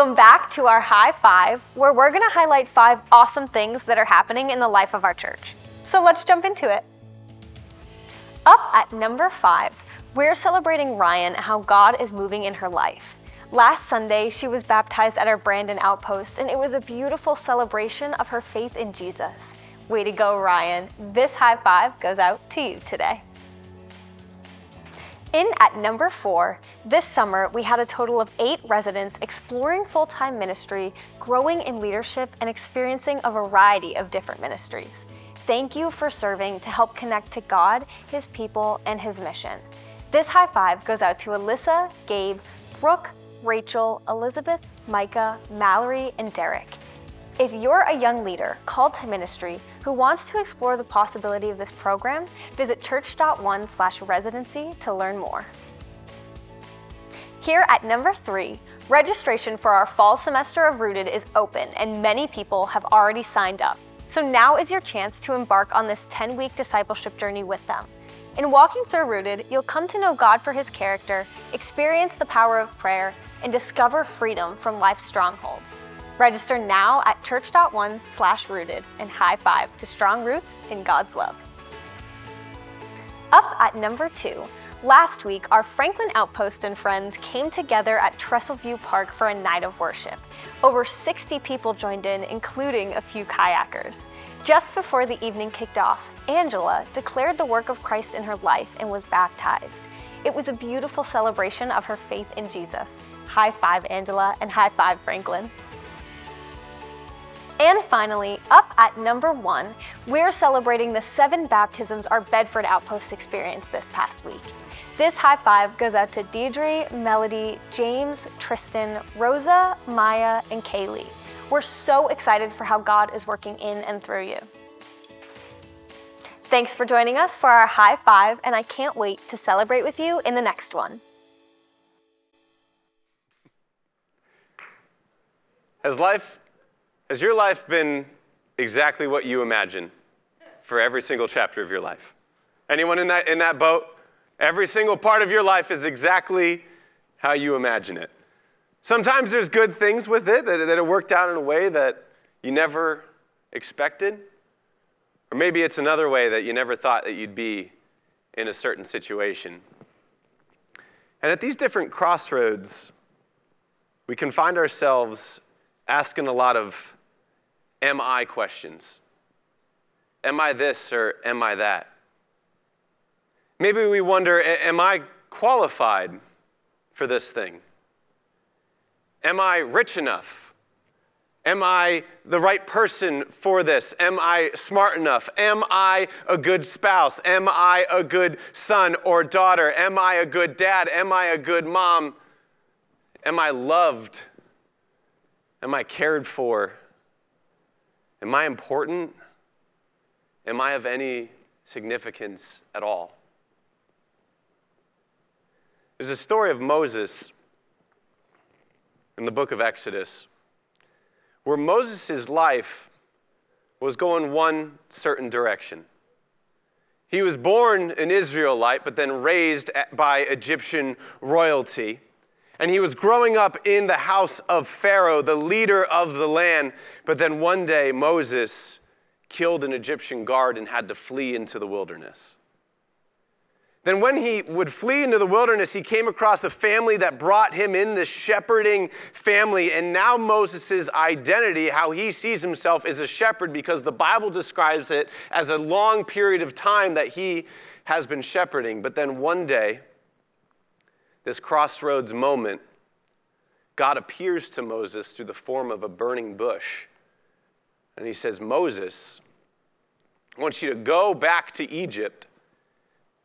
Welcome back to our High Five, where we're going to highlight five awesome things that are happening in the life of our church. So let's jump into it. Up at number five, we're celebrating Ryan and how God is moving in her life. Last Sunday, she was baptized at our Brandon outpost, and it was a beautiful celebration of her faith in Jesus. Way to go, Ryan. This high five goes out to you today. In at number four, this summer we had a total of eight residents exploring full time ministry, growing in leadership, and experiencing a variety of different ministries. Thank you for serving to help connect to God, His people, and His mission. This high five goes out to Alyssa, Gabe, Brooke, Rachel, Elizabeth, Micah, Mallory, and Derek. If you're a young leader called to ministry who wants to explore the possibility of this program, visit church.one slash residency to learn more. Here at number three, registration for our fall semester of Rooted is open and many people have already signed up. So now is your chance to embark on this 10 week discipleship journey with them. In walking through Rooted, you'll come to know God for his character, experience the power of prayer, and discover freedom from life's strongholds. Register now at church.one slash rooted and high five to strong roots in God's love. Up at number two, last week our Franklin Outpost and friends came together at Trestleview Park for a night of worship. Over 60 people joined in, including a few kayakers. Just before the evening kicked off, Angela declared the work of Christ in her life and was baptized. It was a beautiful celebration of her faith in Jesus. High five, Angela, and high five, Franklin. And finally, up at number one, we're celebrating the seven baptisms our Bedford Outpost experienced this past week. This high five goes out to Deidre, Melody, James, Tristan, Rosa, Maya, and Kaylee. We're so excited for how God is working in and through you. Thanks for joining us for our high five, and I can't wait to celebrate with you in the next one. Has life has your life been exactly what you imagine for every single chapter of your life? Anyone in that, in that boat? Every single part of your life is exactly how you imagine it. Sometimes there's good things with it that, that it worked out in a way that you never expected. Or maybe it's another way that you never thought that you'd be in a certain situation. And at these different crossroads, we can find ourselves asking a lot of am I questions. Am I this or am I that? Maybe we wonder am I qualified for this thing? Am I rich enough? Am I the right person for this? Am I smart enough? Am I a good spouse? Am I a good son or daughter? Am I a good dad? Am I a good mom? Am I loved? Am I cared for? Am I important? Am I of any significance at all? There's a story of Moses in the book of Exodus where Moses' life was going one certain direction. He was born an Israelite, but then raised by Egyptian royalty and he was growing up in the house of Pharaoh, the leader of the land. But then one day, Moses killed an Egyptian guard and had to flee into the wilderness. Then, when he would flee into the wilderness, he came across a family that brought him in, this shepherding family. And now, Moses' identity, how he sees himself, is a shepherd because the Bible describes it as a long period of time that he has been shepherding. But then one day, this crossroads moment, God appears to Moses through the form of a burning bush. And he says, Moses, I want you to go back to Egypt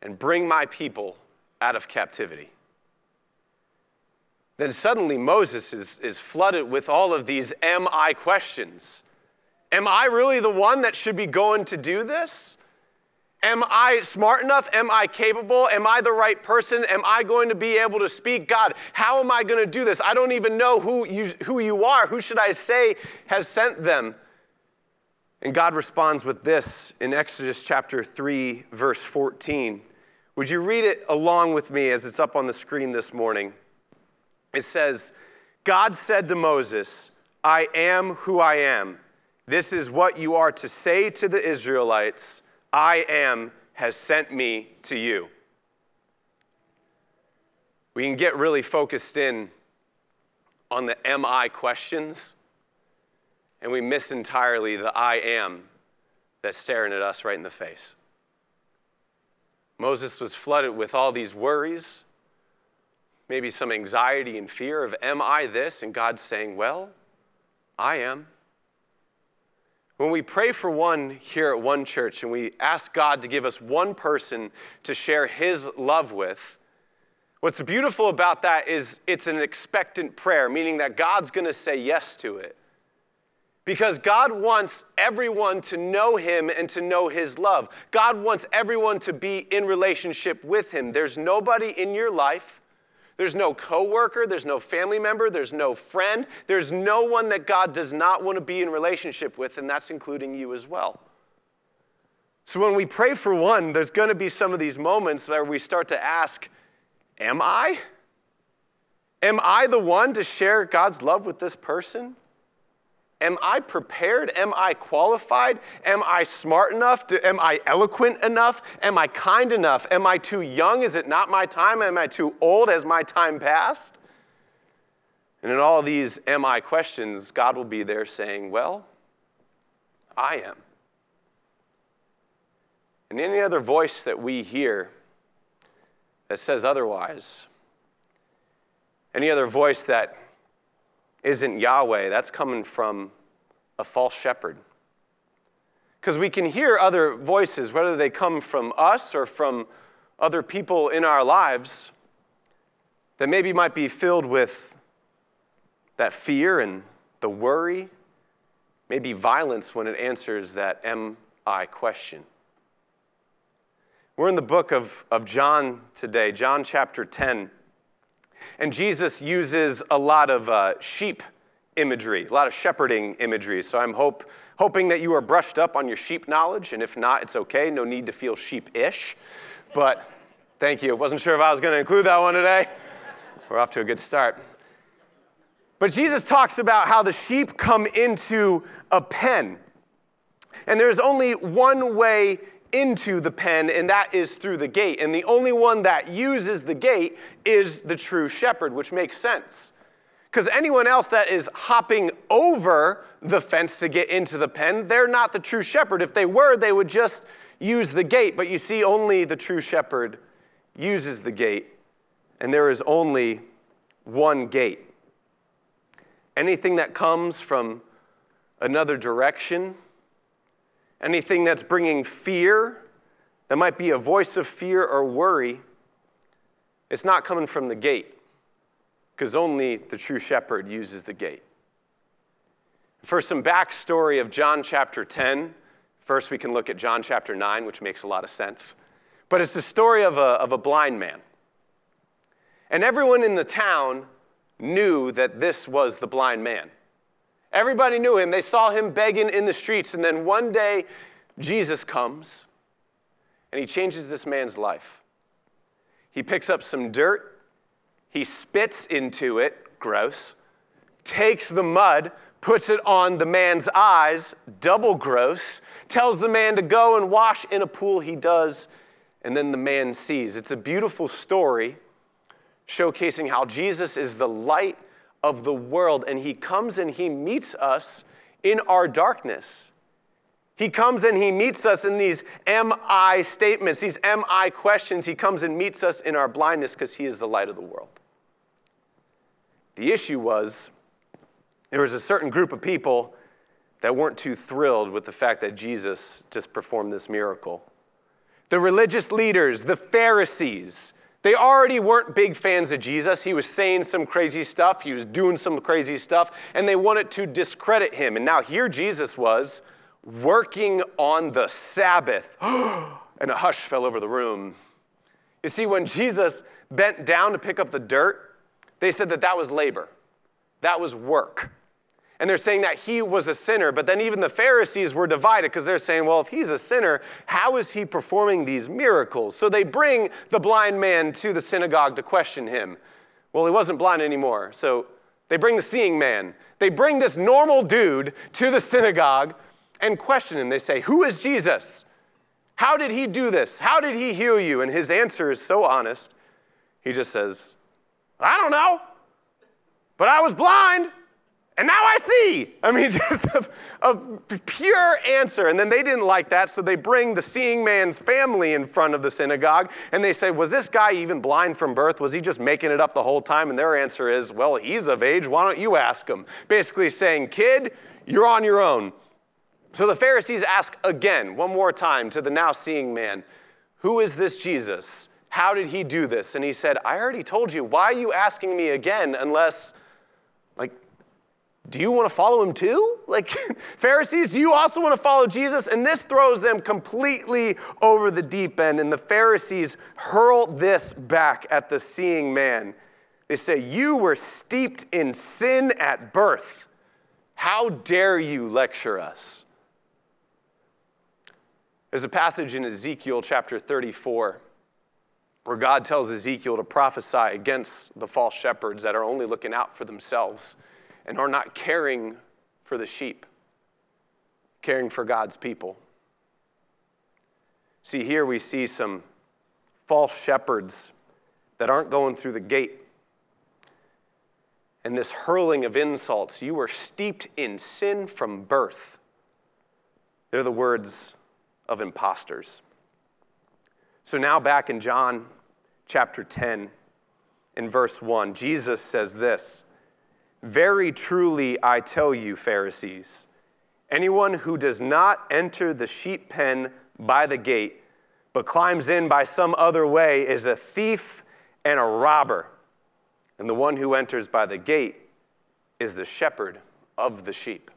and bring my people out of captivity. Then suddenly Moses is, is flooded with all of these am I questions. Am I really the one that should be going to do this? Am I smart enough? Am I capable? Am I the right person? Am I going to be able to speak? God, how am I going to do this? I don't even know who you, who you are. Who should I say has sent them? And God responds with this in Exodus chapter 3, verse 14. Would you read it along with me as it's up on the screen this morning? It says, God said to Moses, I am who I am. This is what you are to say to the Israelites I am has sent me to you. We can get really focused in on the am I questions, and we miss entirely the I am that's staring at us right in the face. Moses was flooded with all these worries, maybe some anxiety and fear of, Am I this? And God's saying, Well, I am. When we pray for one here at one church and we ask God to give us one person to share his love with, what's beautiful about that is it's an expectant prayer, meaning that God's going to say yes to it. Because God wants everyone to know Him and to know His love. God wants everyone to be in relationship with Him. There's nobody in your life there's no coworker, there's no family member, there's no friend, there's no one that God does not want to be in relationship with, and that's including you as well. So when we pray for one, there's going to be some of these moments where we start to ask, Am I? Am I the one to share God's love with this person? Am I prepared? Am I qualified? Am I smart enough? Am I eloquent enough? Am I kind enough? Am I too young? Is it not my time? Am I too old? Has my time passed? And in all these am I questions, God will be there saying, Well, I am. And any other voice that we hear that says otherwise, any other voice that isn't Yahweh, that's coming from a false shepherd. Because we can hear other voices, whether they come from us or from other people in our lives, that maybe might be filled with that fear and the worry, maybe violence when it answers that am I question. We're in the book of, of John today, John chapter 10. And Jesus uses a lot of uh, sheep imagery, a lot of shepherding imagery. So I'm hope, hoping that you are brushed up on your sheep knowledge. And if not, it's okay. No need to feel sheep-ish. But thank you. Wasn't sure if I was going to include that one today. We're off to a good start. But Jesus talks about how the sheep come into a pen. And there's only one way into the pen, and that is through the gate. And the only one that uses the gate is the true shepherd, which makes sense. Because anyone else that is hopping over the fence to get into the pen, they're not the true shepherd. If they were, they would just use the gate. But you see, only the true shepherd uses the gate, and there is only one gate. Anything that comes from another direction, anything that's bringing fear, that might be a voice of fear or worry, it's not coming from the gate, because only the true shepherd uses the gate. For some backstory of John chapter 10, first we can look at John chapter 9, which makes a lot of sense. But it's the story of a, of a blind man. And everyone in the town knew that this was the blind man. Everybody knew him. They saw him begging in the streets. And then one day, Jesus comes and he changes this man's life. He picks up some dirt, he spits into it, gross, takes the mud, puts it on the man's eyes, double gross, tells the man to go and wash in a pool. He does, and then the man sees. It's a beautiful story showcasing how Jesus is the light of the world, and He comes and He meets us in our darkness. He comes and He meets us in these am I statements, these am I questions. He comes and meets us in our blindness because He is the light of the world. The issue was there was a certain group of people that weren't too thrilled with the fact that Jesus just performed this miracle. The religious leaders, the Pharisees, they already weren't big fans of Jesus. He was saying some crazy stuff, he was doing some crazy stuff, and they wanted to discredit him. And now here Jesus was working on the Sabbath. and a hush fell over the room. You see, when Jesus bent down to pick up the dirt, they said that that was labor, that was work. And they're saying that he was a sinner. But then even the Pharisees were divided because they're saying, well, if he's a sinner, how is he performing these miracles? So they bring the blind man to the synagogue to question him. Well, he wasn't blind anymore. So They bring the seeing man. They bring this normal dude to the synagogue and question him. They say, Who is Jesus? How did he do this? How did he heal you? And his answer is so honest. He just says, I don't know, but I was blind and now I see. I mean, just a, a, pure answer. And then they didn't like that, so they bring the seeing man's family in front of the synagogue and they say, Was this guy even blind from birth? Was he just making it up the whole time? And their answer is, Well, he's of age. Why don't you ask him? Basically saying, Kid, you're on your own. So the Pharisees ask again, one more time, to the now seeing man, Who is this Jesus? How did he do this? And he said, I already told you. Why are you asking me again unless, like, do you want to follow him too? Like, Pharisees, do you also want to follow Jesus? And this throws them completely over the deep end. And the Pharisees hurl this back at the seeing man. They say, You were steeped in sin at birth. How dare you lecture us? There's a passage in Ezekiel chapter 34 where God tells Ezekiel to prophesy against the false shepherds that are only looking out for themselves and are not caring for the sheep, caring for God's people. See, here we see some false shepherds that aren't going through the gate. And this hurling of insults, you were steeped in sin from birth. They're the words of impostors. So now, back in John chapter 10, in verse 1, Jesus says this very truly, I tell you, Pharisees, anyone who does not enter the sheep pen by the gate, but climbs in by some other way, is a thief and a robber. And the one who enters by the gate is the shepherd of the sheep.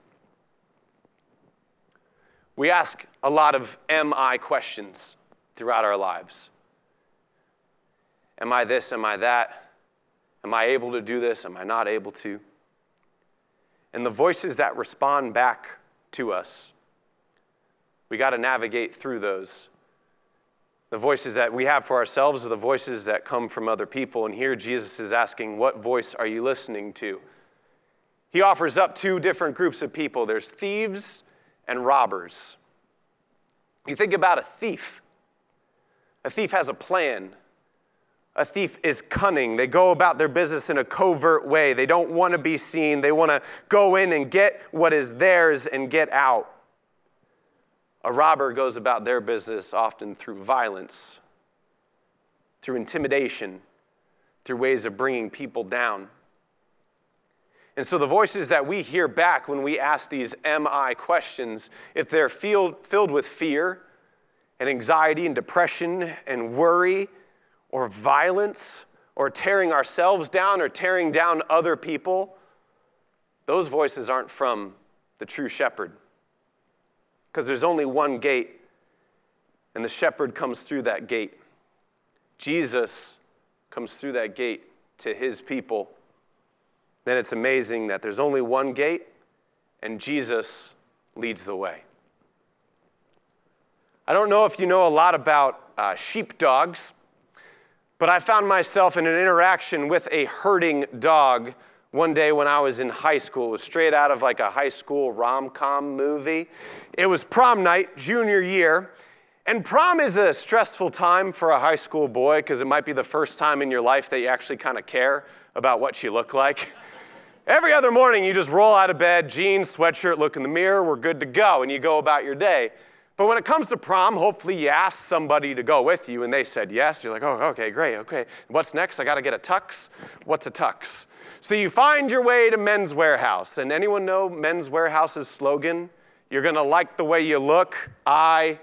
We ask a lot of am I questions throughout our lives. Am I this? Am I that? Am I able to do this? Am I not able to? And the voices that respond back to us. We got to navigate through those. The voices that we have for ourselves are the voices that come from other people. And here Jesus is asking, What voice are you listening to? He offers up two different groups of people there's thieves and robbers. You think about a thief, a thief has a plan. A thief is cunning. They go about their business in a covert way. They don't want to be seen. They want to go in and get what is theirs and get out. A robber goes about their business often through violence, through intimidation, through ways of bringing people down. And so, the voices that we hear back when we ask these MI questions, if they're filled, filled with fear and anxiety and depression and worry or violence or tearing ourselves down or tearing down other people, those voices aren't from the true shepherd. Because there's only one gate, and the shepherd comes through that gate. Jesus comes through that gate to his people. Then it's amazing that there's only one gate, and Jesus leads the way. I don't know if you know a lot about uh, sheepdogs. But I found myself in an interaction with a herding dog one day when I was in high school. It was straight out of like a high school rom com movie. It was prom night, junior year. And prom is a stressful time for a high school boy because it might be the first time in your life that you actually kind of care about what you look like. Every other morning, you just roll out of bed, jeans, sweatshirt, look in the mirror, we're good to go, and you go about your day. But when it comes to prom, hopefully you ask somebody to go with you and they said yes. You're like, oh, okay, great, okay. What's next? I got to get a tux. What's a tux? So you find your way to Men's Wearhouse. And anyone know Men's Wearhouse's slogan? You're to like the way you look. I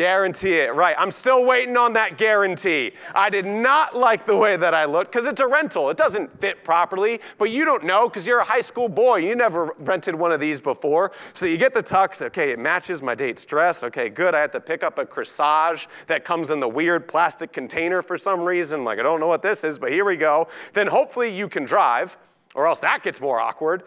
Guarantee it. Right. I'm still waiting on that guarantee. I did not like the way that I looked because it's a rental. It doesn't fit properly, but you don't know because you're a high school boy. You never rented one of these before. So you get the tux. Okay, it matches my date's dress. Okay, good. I have to pick up a corsage that comes in the weird plastic container for some reason. Like, I don't know what this is, but here we go. Then hopefully you can drive, or else that gets more awkward.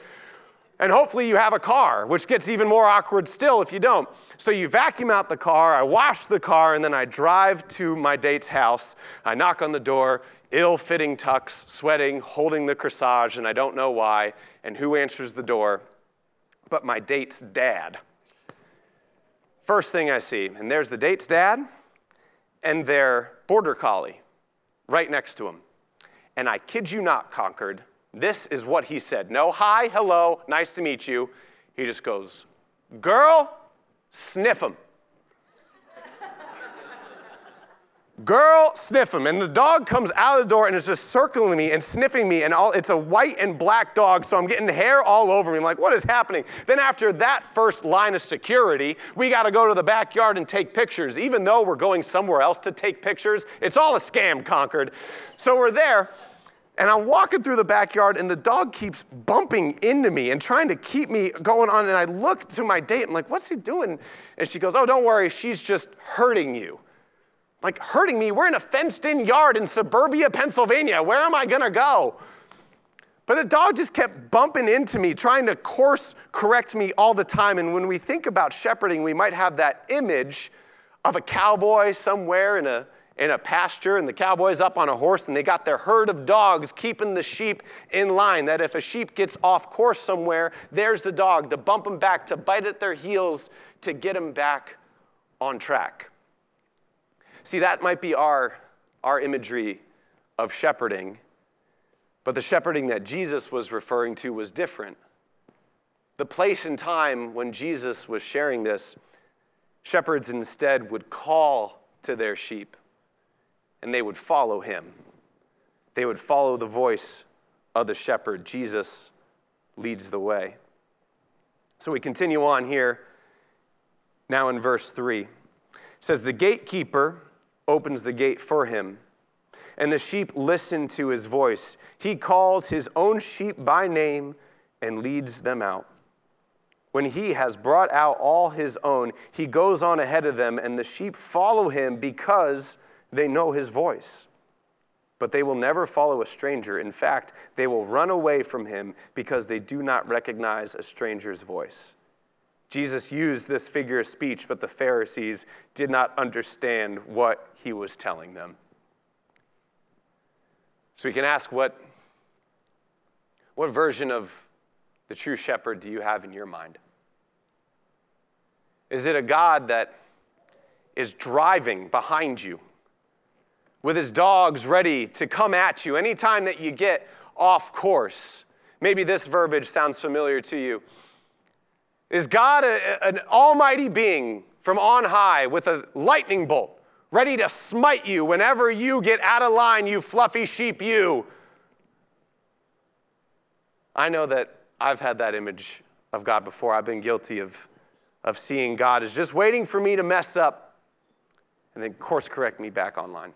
And hopefully you have a car, which gets even more awkward still if you don't. So you vacuum out the car, I wash the car, and then I drive to my date's house. I knock on the door, ill fitting tux, sweating, holding the corsage, and I don't know why. And who answers the door? But my date's dad. First thing I see, and there's the date's dad and their border collie right next to him. And I kid you not, Concord, this is what he said. No hi, hello, nice to meet you. He just goes, Girl, sniff him. Girl, sniff him. And the dog comes out of the door and is just circling me and sniffing me. And all, it's a white and black dog, so I'm getting hair all over me. I'm like, what is happening? Then, after that first line of security, we got to go to the backyard and take pictures. Even though we're going somewhere else to take pictures, it's all a scam, Concord. So we're there. And I'm walking through the backyard, and the dog keeps bumping into me and trying to keep me going on. And I look to my date, I'm like, what's he doing? And she goes, oh, don't worry, she's just hurting you like hurting me. We're in a fenced in yard in suburbia, Pennsylvania. Where am I gonna go? But the dog just kept bumping into me, trying to course correct me all the time. And when we think about shepherding, we might have that image of a cowboy somewhere in a, in a pasture, and the cowboy's up on a horse, and they got their herd of dogs keeping the sheep in line. That if a sheep gets off course somewhere, there's the dog to bump them back, to bite at their heels, to get them back on track. See, that might be our, our imagery of shepherding, but the shepherding that Jesus was referring to was different. The place and time when Jesus was sharing this, shepherds instead would call to their sheep and they would follow him. They would follow the voice of the shepherd. Jesus leads the way. So we continue on here now in verse 3. It says, The gatekeeper opens the gate for him. And the sheep listen to his voice. He calls his own sheep by name and leads them out. When he has brought out all his own, he goes on ahead of them, and the sheep follow him because they know his voice. But they will never follow a stranger. In fact, they will run away from him because they do not recognize a stranger's voice. Jesus used this figure of speech, but the Pharisees did not understand what he was telling them. So we can ask what, what version of the true shepherd do you have in your mind? Is it a God that is driving behind you with his dogs ready to come at you anytime that you get off course? Maybe this verbiage sounds familiar to you. Is God a, an almighty being from on high with a lightning bolt, ready to smite you whenever you get out of line, you fluffy sheep, you? I know that I've had that image of God before. I've been guilty of, of seeing God as just waiting for me to mess up and then course correct me back online.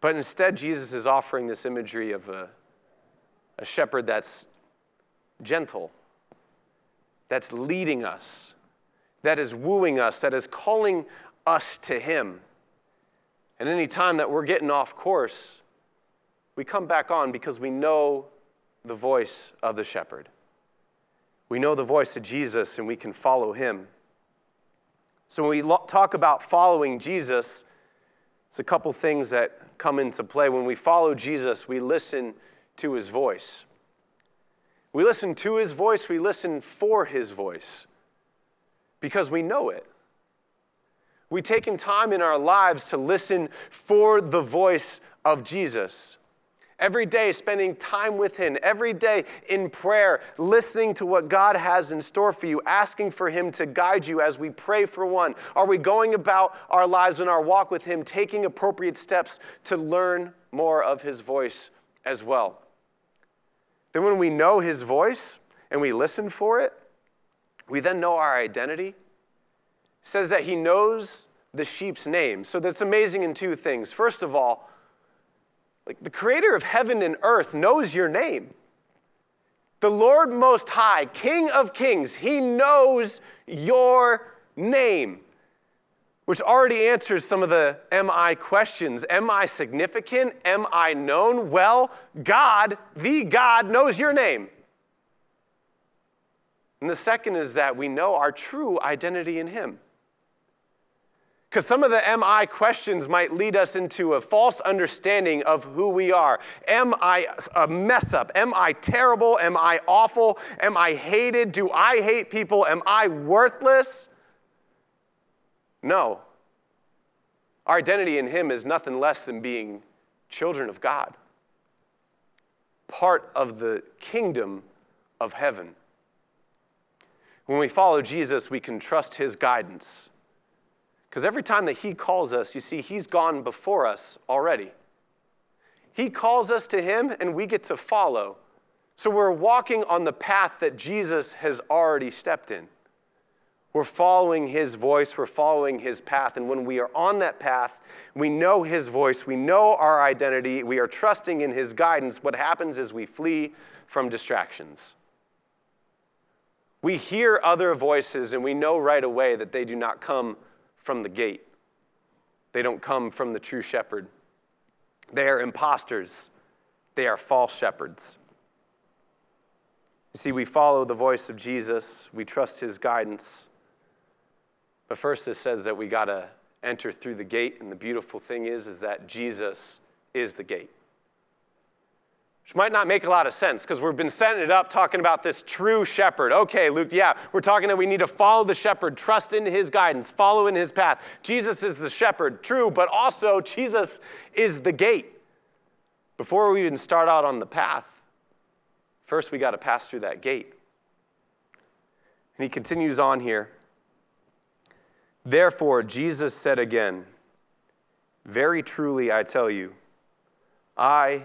But instead, Jesus is offering this imagery of a, a shepherd that's gentle that's leading us, that is wooing us, that is calling us to Him. And any time that we're getting off course, we come back on because we know the voice of the shepherd. We know the voice of Jesus and we can follow him. So when we talk about following Jesus, it's a couple things that come into play. When we follow Jesus, we listen to his voice. We listen to his voice, we listen for his voice because we know it. We taken time in our lives to listen for the voice of Jesus. Every day, spending time with Him, every day in prayer, listening to what God has in store for you, asking for Him to guide you as we pray for one. Are we going about our lives and our walk with Him, taking appropriate steps to learn more of His voice as well? Then, when we know his voice and we listen for it, we then know our identity. It says that he knows the sheep's name. So that's amazing in two things. First of all, like the creator of heaven and earth knows your name. The Lord Most High, King of Kings, he knows your name which already answers some of the am I questions. Am I significant? Am I known? Well, God, the God, knows your name. And the second is that we know our true identity in Him. Because some of the MI questions might lead us into a false understanding of who we are. Am I a mess up? Am I terrible? Am I awful? Am I hated? Do I hate people? Am I worthless? No. Our identity in Him is nothing less than being children of God, part of the kingdom of heaven. When we follow Jesus, we can trust His guidance because every time that He calls us, you see, He's gone before us already. He calls us to Him, and we get to follow. So we're walking on the path that Jesus has already stepped in. We're following His voice, we're following His path. And when we are on that path, we know His voice, we know our identity, we are trusting in His guidance. What happens is we flee from distractions. We hear other voices, and we know right away that they do not come from the gate. They don't come from the true shepherd. They are imposters, they are false shepherds. You see, we follow the voice of Jesus, we trust his guidance. But first, it says that we got to enter through the gate, and the beautiful thing is, is that Jesus is the gate which might not make a lot of sense because we've been setting it up talking about this true shepherd. Okay, Luke, yeah, we're talking that we need to follow the shepherd, trust in his guidance, follow in his path. Jesus is the shepherd, true, but also Jesus is the gate. Before we even start out on the path, first we got to pass through that gate. And he continues on here. Therefore, Jesus said again, Very truly I tell you, I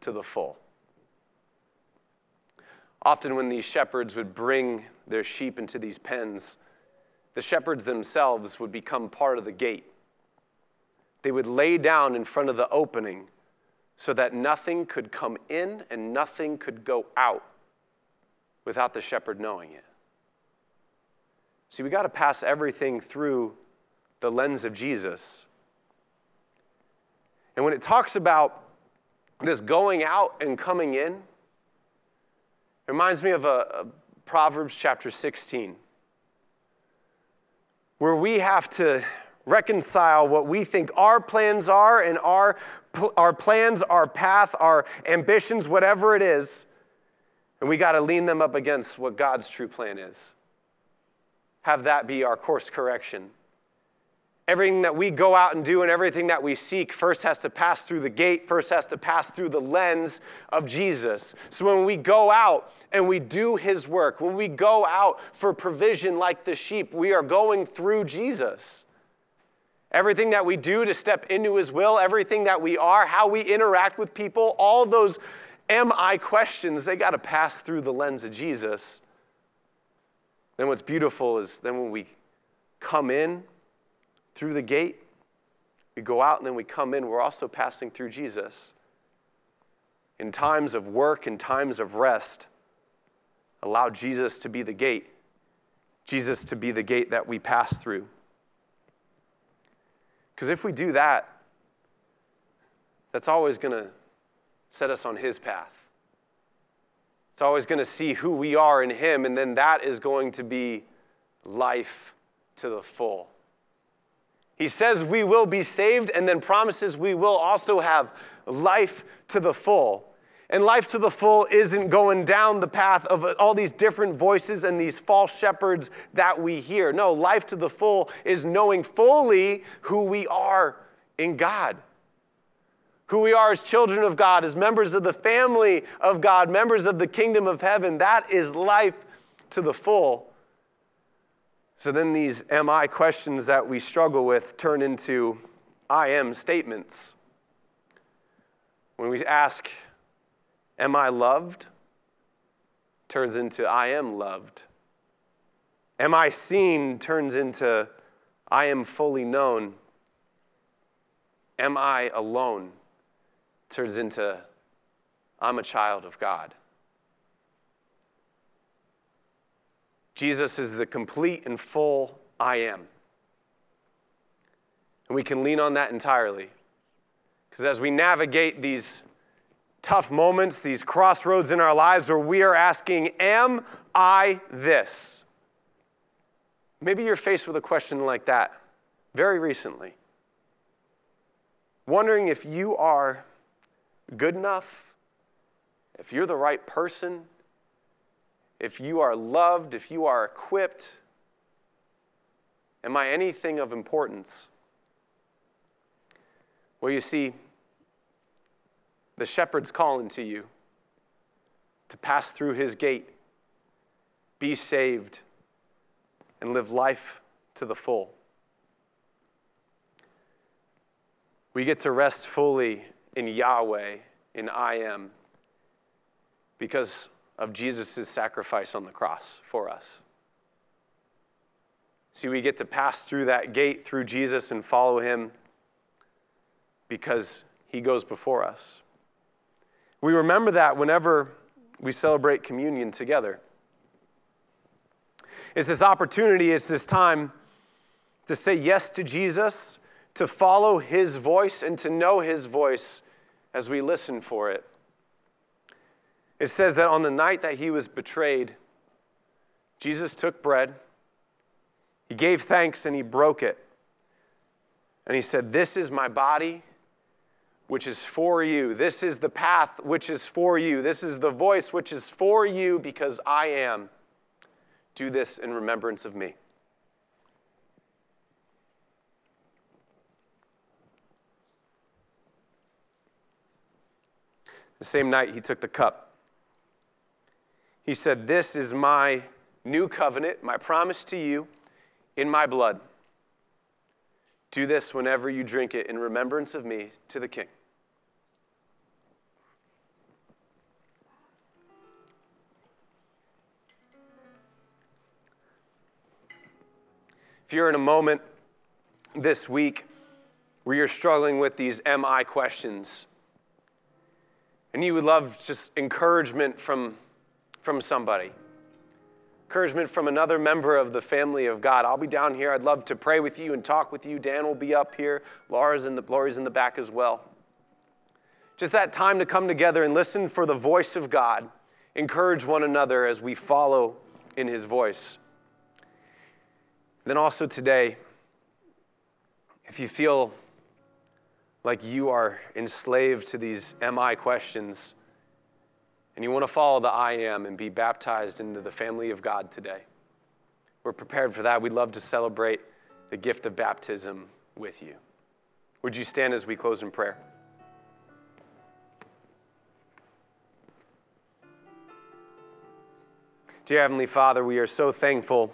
to the full. Often, when these shepherds would bring their sheep into these pens, the shepherds themselves would become part of the gate. They would lay down in front of the opening so that nothing could come in and nothing could go out without the shepherd knowing it. See, we got to pass everything through the lens of Jesus. And when it talks about this going out and coming in reminds me of a, a Proverbs chapter 16, where we have to reconcile what we think our plans are and our, our plans, our path, our ambitions, whatever it is, and we got to lean them up against what God's true plan is. Have that be our course correction everything that we go out and do and everything that we seek first has to pass through the gate, first has to pass through the lens of Jesus. So when we go out and we do his work, when we go out for provision like the sheep, we are going through Jesus. Everything that we do to step into his will, everything that we are, how we interact with people, all those am I questions, they got to pass through the lens of Jesus. Then what's beautiful is then when we come in, through the gate, we go out and then we come in, we're also passing through Jesus. In times of work, in times of rest, allow Jesus to be the gate, Jesus to be the gate that we pass through. Because if we do that, that's always going to set us on His path. It's always going to see who we are in Him, and then that is going to be life to the full. He says we will be saved and then promises we will also have life to the full. And life to the full isn't going down the path of all these different voices and these false shepherds that we hear. No, life to the full is knowing fully who we are in God. Who we are as children of God, as members of the family of God, members of the kingdom of heaven. That is life to the full. So then these am I questions that we struggle with turn into I am statements. When we ask, Am I loved? turns into I am loved. Am I seen turns into I am fully known. Am I alone turns into I'm a child of God. Jesus is the complete and full I am. And we can lean on that entirely. Because as we navigate these tough moments, these crossroads in our lives where we are asking, Am I this? Maybe you're faced with a question like that very recently. Wondering if you are good enough, if you're the right person, if you are loved, if you are equipped. Am I anything of importance? Well, you see, the shepherd's calling to you to pass through his gate, be saved, and live life to the full. We get to rest fully in Yahweh, in I am, because of Jesus' sacrifice on the cross for us. See, we get to pass through that gate through Jesus and follow him because he goes before us. We remember that whenever we celebrate communion together. It's this opportunity, it's this time to say yes to Jesus, to follow his voice, and to know his voice as we listen for it. It says that on the night that he was betrayed, Jesus took bread, he gave thanks, and he broke it. And he said, This is my body which is for you. This is the path which is for you. This is the voice which is for you because I am. Do this in remembrance of me. The same night, he took the cup. He said, This is my new covenant, my promise to you in my blood. Do this whenever you drink it in remembrance of me to the King. If you're in a moment this week where you're struggling with these MI questions, and you would love just encouragement from, from somebody, encouragement from another member of the family of God, I'll be down here. I'd love to pray with you and talk with you. Dan will be up here. Laura's in the, Laura's in the back as well. Just that time to come together and listen for the voice of God, encourage one another as we follow in his voice. Then also today, if you feel like you are enslaved to these MI questions and you want to follow the I am and be baptized into the family of God today, we're prepared for that. We'd love to celebrate the gift of baptism with you. Would you stand as we close in prayer? Dear Heavenly Father, we are so thankful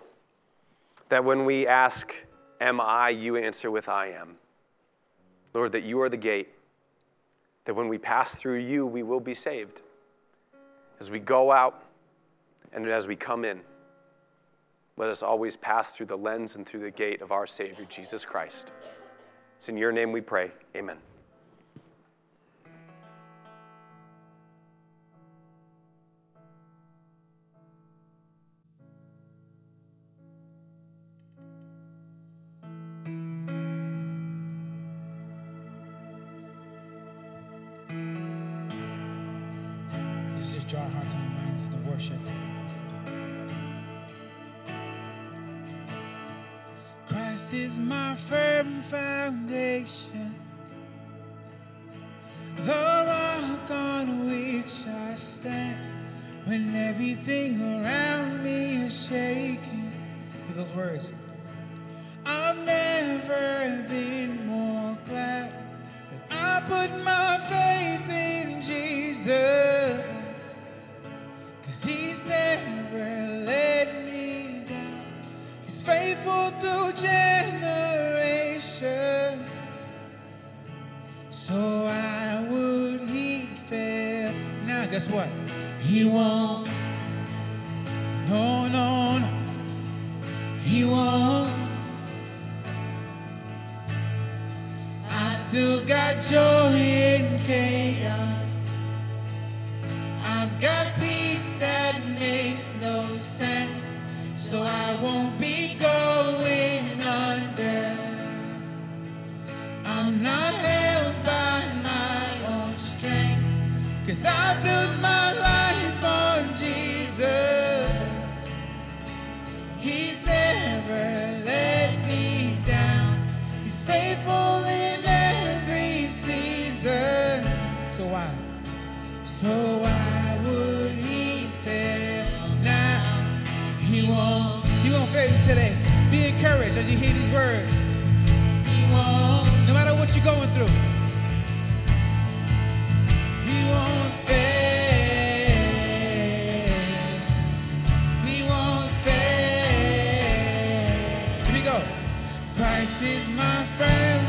that when we ask, Am I, you answer with I am. Lord, that you are the gate, that when we pass through you, we will be saved. As we go out and as we come in, let us always pass through the lens and through the gate of our Savior, Jesus Christ. It's in your name we pray. Amen. Foundation, the rock on which I stand when everything around me is shaking. Hear those words. Guess what? He won't. No, no, no. He won't. I've still got joy in chaos. I've got peace that makes no sense, so I won't be I built my life on Jesus. He's never let me down. He's faithful in every season. So why? So why would he fail now? He won't. He won't fail you today. Be encouraged as you hear these words. He won't. No matter what you're going through. Christ is my firm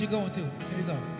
you're going through. Here we go.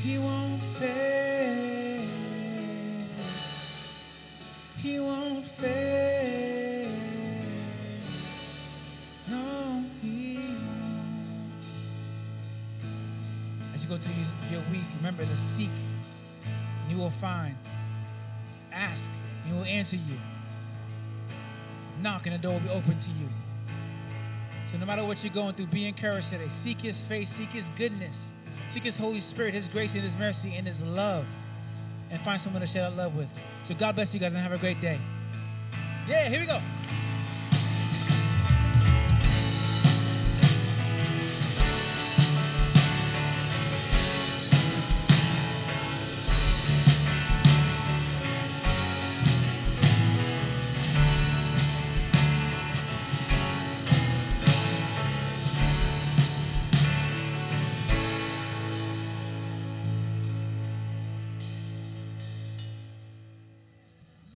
He won't fail. He won't fail. No, he won't. As you go through your week, remember to seek, and you will find. Ask, and he will answer you. Knock, and the door will be open to you. So no matter what you're going through, be encouraged today. Seek his face, seek his goodness, seek his Holy Spirit, his grace and his mercy and his love. And find someone to share that love with. So God bless you guys and have a great day. Yeah, here we go.